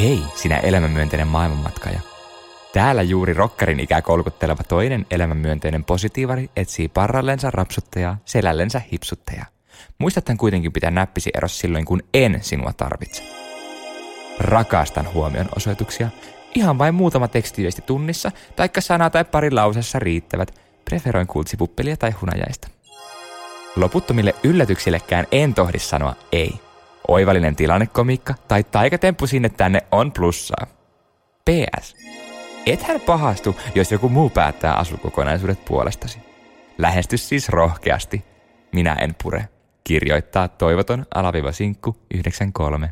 Hei, sinä elämänmyönteinen maailmanmatkaja. Täällä juuri rokkarin ikää kolkutteleva toinen elämänmyönteinen positiivari etsii parrallensa rapsuttajaa, selällensä hipsuttajaa. Muistathan kuitenkin pitää näppisi eros silloin, kun en sinua tarvitse. Rakastan huomion osoituksia. Ihan vain muutama tekstiviesti tunnissa, taikka sana tai pari lausessa riittävät. Preferoin kultsipuppelia tai hunajaista. Loputtomille yllätyksillekään en tohdi sanoa ei. Oivallinen tilannekomiikka tai taikatemppu sinne tänne on plussaa. PS. Ethän pahastu, jos joku muu päättää asukokonaisuudet puolestasi. Lähesty siis rohkeasti. Minä en pure. Kirjoittaa toivoton alaviva sinkku 93.